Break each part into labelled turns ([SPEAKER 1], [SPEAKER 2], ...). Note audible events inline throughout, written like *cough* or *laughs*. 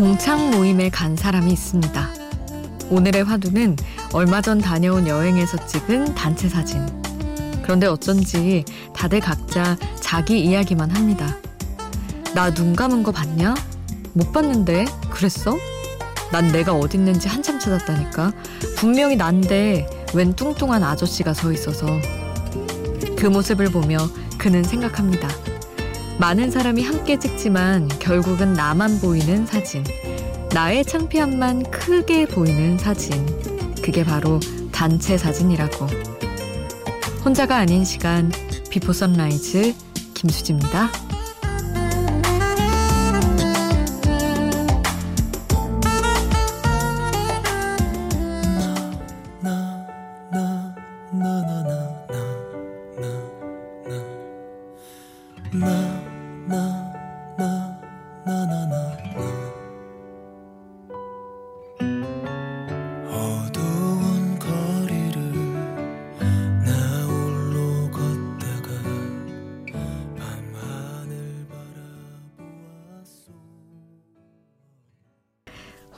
[SPEAKER 1] 동창 모임에 간 사람이 있습니다. 오늘의 화두는 얼마 전 다녀온 여행에서 찍은 단체 사진. 그런데 어쩐지 다들 각자 자기 이야기만 합니다. 나 눈 감은 거 봤냐? 못 봤는데 그랬어? 난 내가 어딨는지 한참 찾았다니까. 분명히 난데 웬 뚱뚱한 아저씨가 서 있어서 그 모습을 보며 그는 생각합니다. 많은 사람이 함께 찍지만 결국은 나만 보이는 사진. 나의 창피함만 크게 보이는 사진. 그게 바로 단체 사진이라고. 혼자가 아닌 시간 비포 선라이즈 김수지입니다.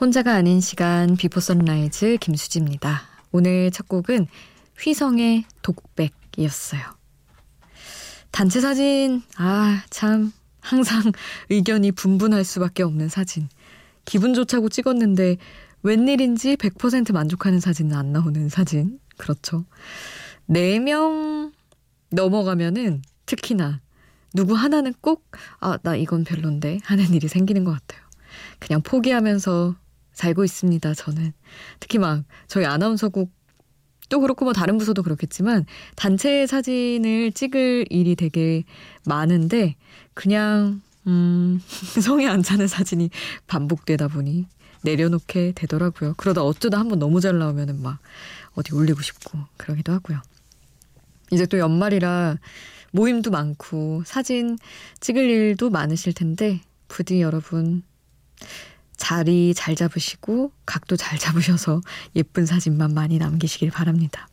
[SPEAKER 1] 혼자가 아닌 시간 비포 선라이즈 김수지입니다. 오늘 첫 곡은 휘성의 독백이었어요. 단체 사진, 아, 참, 항상 *laughs* 의견이 분분할 수밖에 없는 사진. 기분 좋자고 찍었는데 웬일인지 100% 만족하는 사진은 안 나오는 사진. 그렇죠. 4명 넘어가면은 특히나 누구 하나는 꼭, 아, 나 이건 별론데 하는 일이 생기는 것 같아요. 그냥 포기하면서 살고 있습니다, 저는. 특히 막 저희 아나운서국 또 그렇고 뭐 다른 부서도 그렇겠지만 단체 사진을 찍을 일이 되게 많은데 그냥 음, *laughs* 성에 안 차는 사진이 반복되다 보니 내려놓게 되더라고요. 그러다 어쩌다 한번 너무 잘 나오면은 막 어디 올리고 싶고 그러기도 하고요. 이제 또 연말이라 모임도 많고 사진 찍을 일도 많으실 텐데 부디 여러분 자리 잘 잡으시고 각도 잘 잡으셔서 예쁜 사진만 많이 남기시길 바랍니다.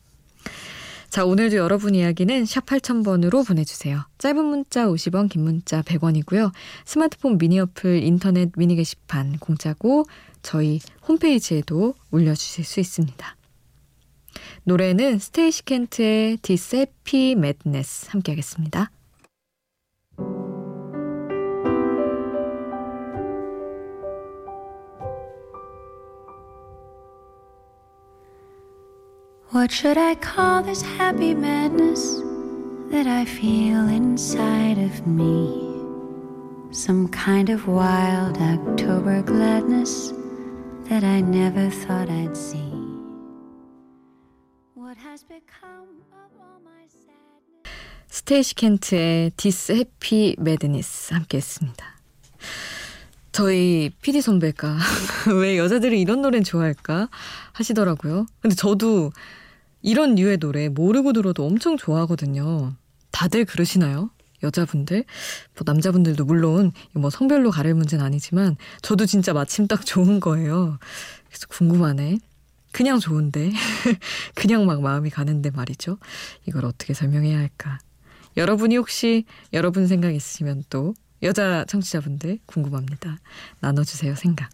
[SPEAKER 1] 자, 오늘도 여러분 이야기는 샵 8000번으로 보내주세요. 짧은 문자 50원, 긴 문자 100원이고요. 스마트폰 미니 어플, 인터넷 미니 게시판 공짜고 저희 홈페이지에도 올려주실 수 있습니다. 노래는 스테이시 켄트의 디세피 매드네스 함께 하겠습니다. What should I call this happy madness that I feel inside of me? Some kind of wild October gladness that I never thought I'd see. What has become of all my sadness? 스테이시 켄트의 This Happy Madness 함께 했습니다. 저희 PD 선배가 *laughs* 왜 여자들이 이런 노래는 좋아할까 하시더라고요. 근데 저도 이런 류의 노래 모르고 들어도 엄청 좋아하거든요. 다들 그러시나요? 여자분들? 뭐 남자분들도 물론 뭐 성별로 가릴 문제는 아니지만 저도 진짜 마침 딱 좋은 거예요. 그래서 궁금하네. 그냥 좋은데. *laughs* 그냥 막 마음이 가는데 말이죠. 이걸 어떻게 설명해야 할까. 여러분이 혹시 여러분 생각 있으시면 또 여자 청취자분들 궁금합니다. 나눠주세요, 생각.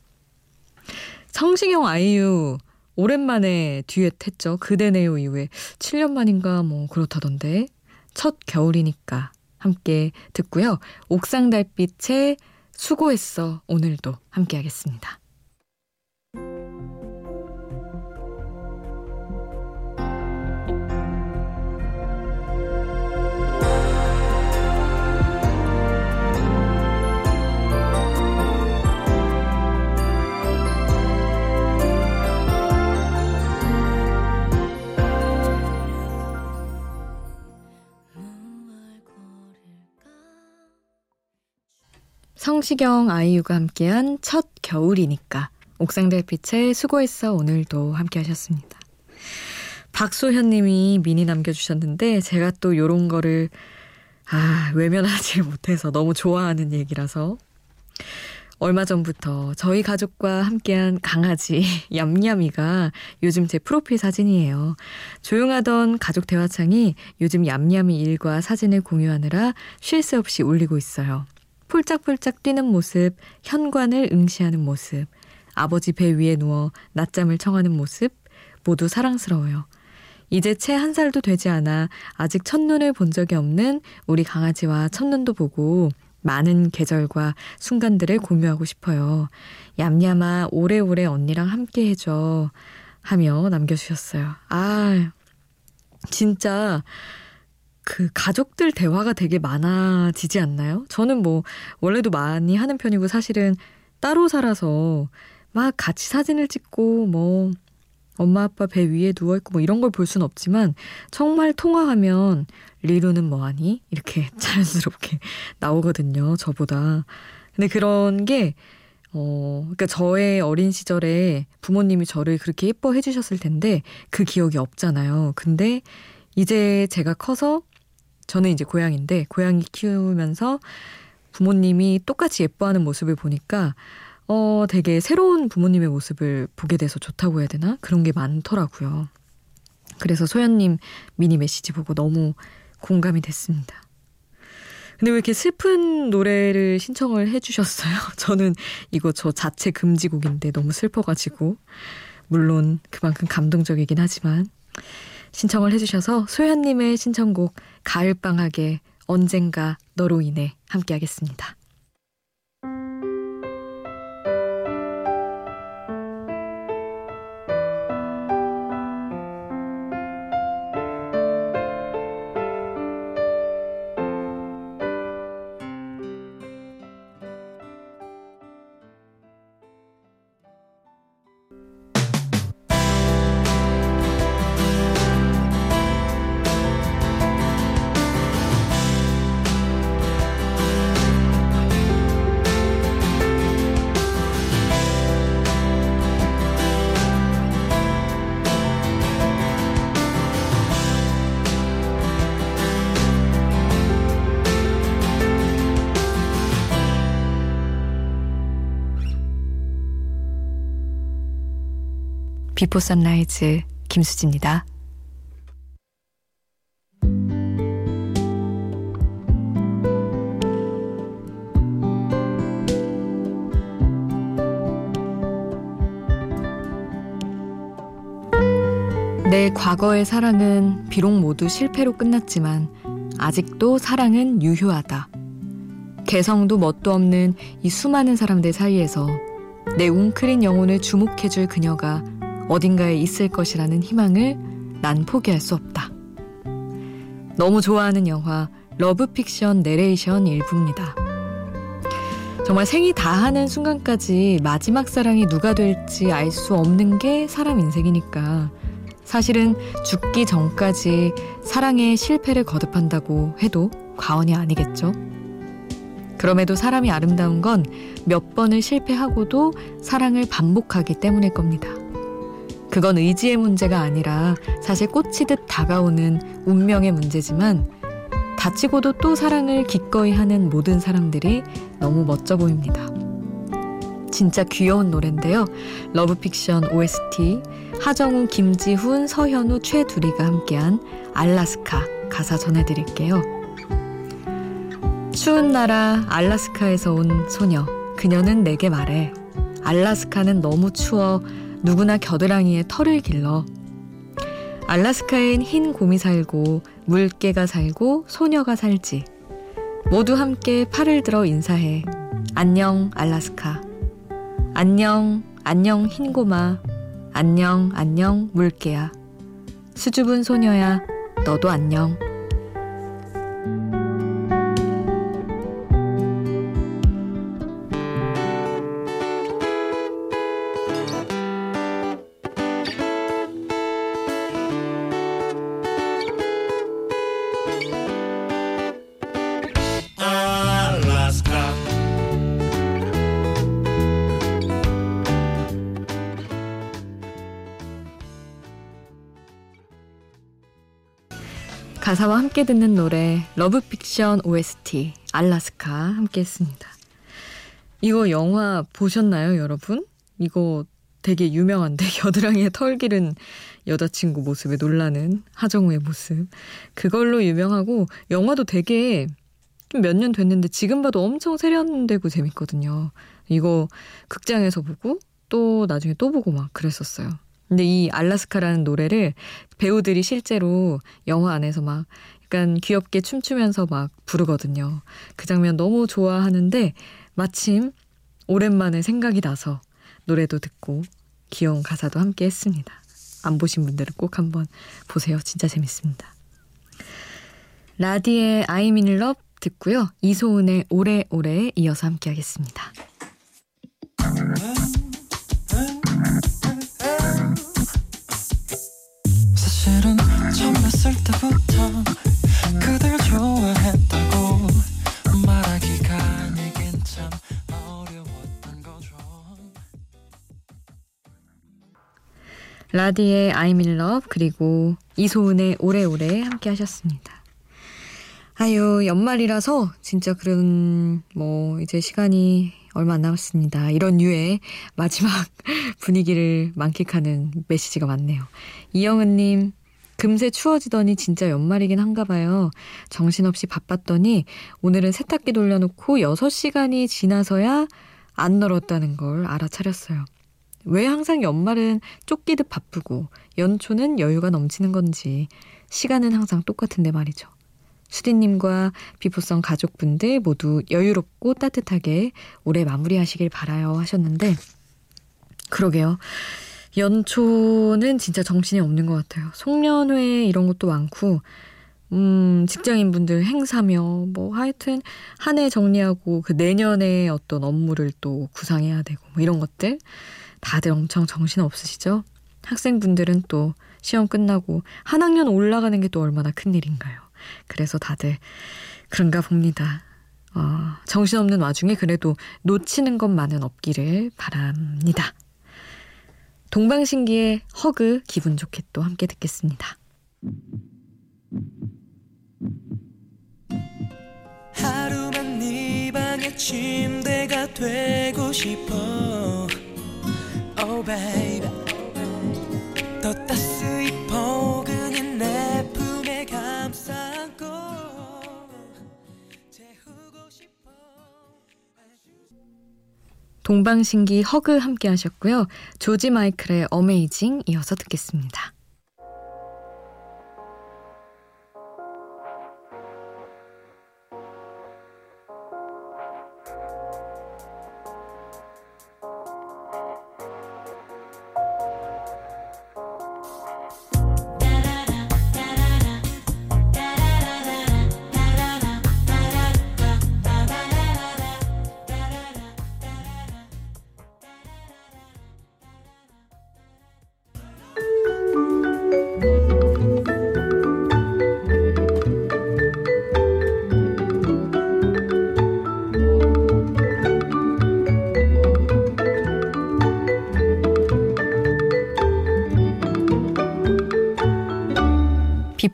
[SPEAKER 1] 성시경 아이유 오랜만에 듀엣 했죠. 그대네요 이후에 7년 만인가 뭐 그렇다던데. 첫 겨울이니까 함께 듣고요. 옥상 달빛에 수고했어 오늘도 함께 하겠습니다. 성시경 아이유가 함께한 첫 겨울이니까 옥상 달빛에 수고했어 오늘도 함께 하셨습니다. 박소현 님이 미니 남겨주셨는데 제가 또 요런 거를 아 외면하지 *laughs* 못해서 너무 좋아하는 얘기라서 얼마 전부터 저희 가족과 함께한 강아지 *laughs* 얌얌이가 요즘 제 프로필 사진이에요. 조용하던 가족 대화창이 요즘 얌얌이 일과 사진을 공유하느라 쉴 새 없이 울리고 있어요. 폴짝폴짝 뛰는 모습, 현관을 응시하는 모습, 아버지 배 위에 누워 낮잠을 청하는 모습, 모두 사랑스러워요. 이제 채 한 살도 되지 않아 아직 첫눈을 본 적이 없는 우리 강아지와 첫눈도 보고 많은 계절과 순간들을 공유하고 싶어요. 얌얌아, 오래오래 언니랑 함께 해줘. 하며 남겨주셨어요. 아, 진짜 그 가족들 대화가 되게 많아지지 않나요? 저는 뭐 원래도 많이 하는 편이고 사실은 따로 살아서 막 같이 사진을 찍고 뭐 엄마 아빠 배 위에 누워 있고 뭐 이런 걸 볼 수는 없지만 정말 통화하면 리루는 뭐하니? 이렇게 *laughs* 자연스럽게 나오거든요. 저보다. 근데 그런 게 어, 그러니까 저의 어린 시절에 부모님이 저를 그렇게 예뻐해 주셨을 텐데 그 기억이 없잖아요. 근데 이제 제가 커서 저는 이제 고양인데 고양이 키우면서 부모님이 똑같이 예뻐하는 모습을 보니까 어, 되게 새로운 부모님의 모습을 보게 돼서 좋다고 해야 되나? 그런 게 많더라고요. 그래서 소연님 미니 메시지 보고 너무 공감이 됐습니다. 근데 왜 이렇게 슬픈 노래를 신청을 해주셨어요? *laughs* 저는 이거 저 자체 금지곡인데 너무 슬퍼가지고. 물론 그만큼 감동적이긴 하지만. 신청을 해주셔서 소연님의 신청곡 가을방학에 언젠가 너로 인해 함께 하겠습니다. 비포 선라이즈 김수지입니다. 내 과거의 사랑은 비록 모두 실패로 끝났지만 아직도 사랑은 유효하다. 개성도 멋도 없는 이 수많은 사람들 사이에서 내 웅크린 영혼을 주목해줄 그녀가 어딘가에 있을 것이라는 희망을 난 포기할 수 없다. 너무 좋아하는 영화 러브픽션 내레이션 일부입니다. 정말 생이 다하는 순간까지 마지막 사랑이 누가 될지 알 수 없는 게 사람 인생이니까 사실은 죽기 전까지 사랑에 실패를 거듭한다고 해도 과언이 아니겠죠. 그럼에도 사람이 아름다운 건 몇 번을 실패하고도 사랑을 반복하기 때문일 겁니다. 그건 의지의 문제가 아니라 사실 꽂히듯 다가오는 운명의 문제지만 다치고도 또 사랑을 기꺼이 하는 모든 사람들이 너무 멋져 보입니다. 진짜 귀여운 노래인데요. 러브픽션 OST 하정우, 김지훈, 서현우, 최두리가 함께한 알라스카 가사 전해드릴게요. 추운 나라 알라스카에서 온 소녀 그녀는 내게 말해 알라스카는 너무 추워 누구나 겨드랑이에 털을 길러 알라스카엔 흰 곰이 살고 물개가 살고 소녀가 살지. 모두 함께 팔을 들어 인사해. 안녕 알라스카. 안녕 안녕 흰 곰아. 안녕 안녕 물개야. 수줍은 소녀야. 너도 안녕. 가사와 함께 듣는 노래 러브픽션 OST 알라스카 함께 했습니다. 이거 영화 보셨나요, 여러분? 이거 되게 유명한데 *laughs* 겨드랑이에 털 기른 여자친구 모습에 놀라는 하정우의 모습. 그걸로 유명하고 영화도 되게 좀 몇 년 됐는데 지금 봐도 엄청 세련되고 재밌거든요. 이거 극장에서 보고 또 나중에 또 보고 막 그랬었어요. 근데 이 알라스카라는 노래를 배우들이 실제로 영화 안에서 막 약간 귀엽게 춤추면서 막 부르거든요. 그 장면 너무 좋아하는데 마침 오랜만에 생각이 나서 노래도 듣고 귀여운 가사도 함께 했습니다. 안 보신 분들은 꼭 한번 보세요. 진짜 재밌습니다. 라디의 I'm in love 듣고요. 이소은의 오래오래 이어서 함께 하겠습니다. 사실은 처음 봤을 때부터 그댈 좋아했다고 말하기가 내겐 참 어려웠던 거죠 라디의 I'm in love 그리고 이소은의 오래오래 함께 하셨습니다. 아유, 연말이라서 진짜 그런, 뭐, 이제 시간이 얼마 안 남았습니다. 이런 류의 마지막 *laughs* 분위기를 만끽하는 메시지가 많네요. 이영은님, 금세 추워지더니 진짜 연말이긴 한가 봐요. 정신없이 바빴더니 오늘은 세탁기 돌려놓고 6시간이 지나서야 안 널었다는 걸 알아차렸어요. 왜 항상 연말은 쫓기듯 바쁘고 연초는 여유가 넘치는 건지 시간은 항상 똑같은데 말이죠. 수디님과 비포성 가족분들 모두 여유롭고 따뜻하게 올해 마무리하시길 바라요 하셨는데 그러게요. 연초는 진짜 정신이 없는 것 같아요. 송년회 이런 것도 많고 음, 직장인분들 행사며 뭐 하여튼 한 해 정리하고 그 내년에 어떤 업무를 또 구상해야 되고 뭐 이런 것들 다들 엄청 정신 없으시죠? 학생분들은 또 시험 끝나고 한 학년 올라가는 게 또 얼마나 큰 일인가요? 그래서 다들 그런가 봅니다. 어, 정신없는 와중에 그래도 놓치는 것만은 없기를 바랍니다. 동방신기의 허그 기분 좋게 또 함께 듣겠습니다. 하루만 네 방의 침대가 되고 싶어 Oh baby 동방신기 허그 함께 하셨고요. 조지 마이클의 어메이징 이어서 듣겠습니다.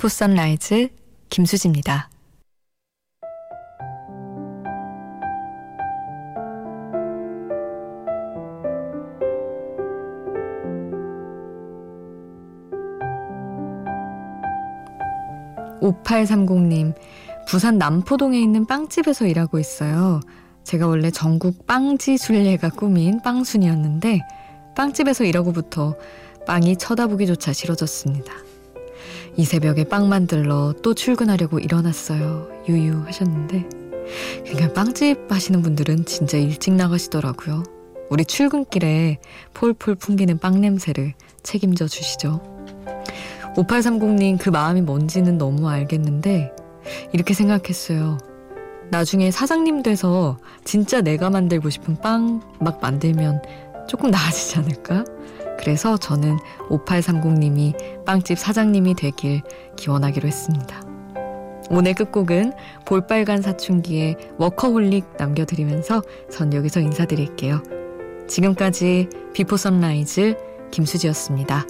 [SPEAKER 1] 비포 선라이즈 김수지입니다. (5830님) 부산 남포동에 있는 빵집에서 일하고 있어요. 제가 원래 전국 빵지 순례가 꿈인 빵순이었는데 빵집에서 일하고부터 빵이 쳐다보기조차 싫어졌습니다. 이 새벽에 빵 만들러 또 출근하려고 일어났어요. 유유 하셨는데 그러니까 빵집 하시는 분들은 진짜 일찍 나가시더라고요. 우리 출근길에 폴폴 풍기는 빵 냄새를 책임져 주시죠. 5830님 그 마음이 뭔지는 너무 알겠는데 이렇게 생각했어요. 나중에 사장님 돼서 진짜 내가 만들고 싶은 빵 막 만들면 조금 나아지지 않을까? 그래서 저는 5830님이 빵집 사장님이 되길 기원하기로 했습니다. 오늘 끝곡은 볼빨간 사춘기의 워커홀릭 남겨드리면서 전 여기서 인사드릴게요. 지금까지 비포 선라이즈 김수지였습니다.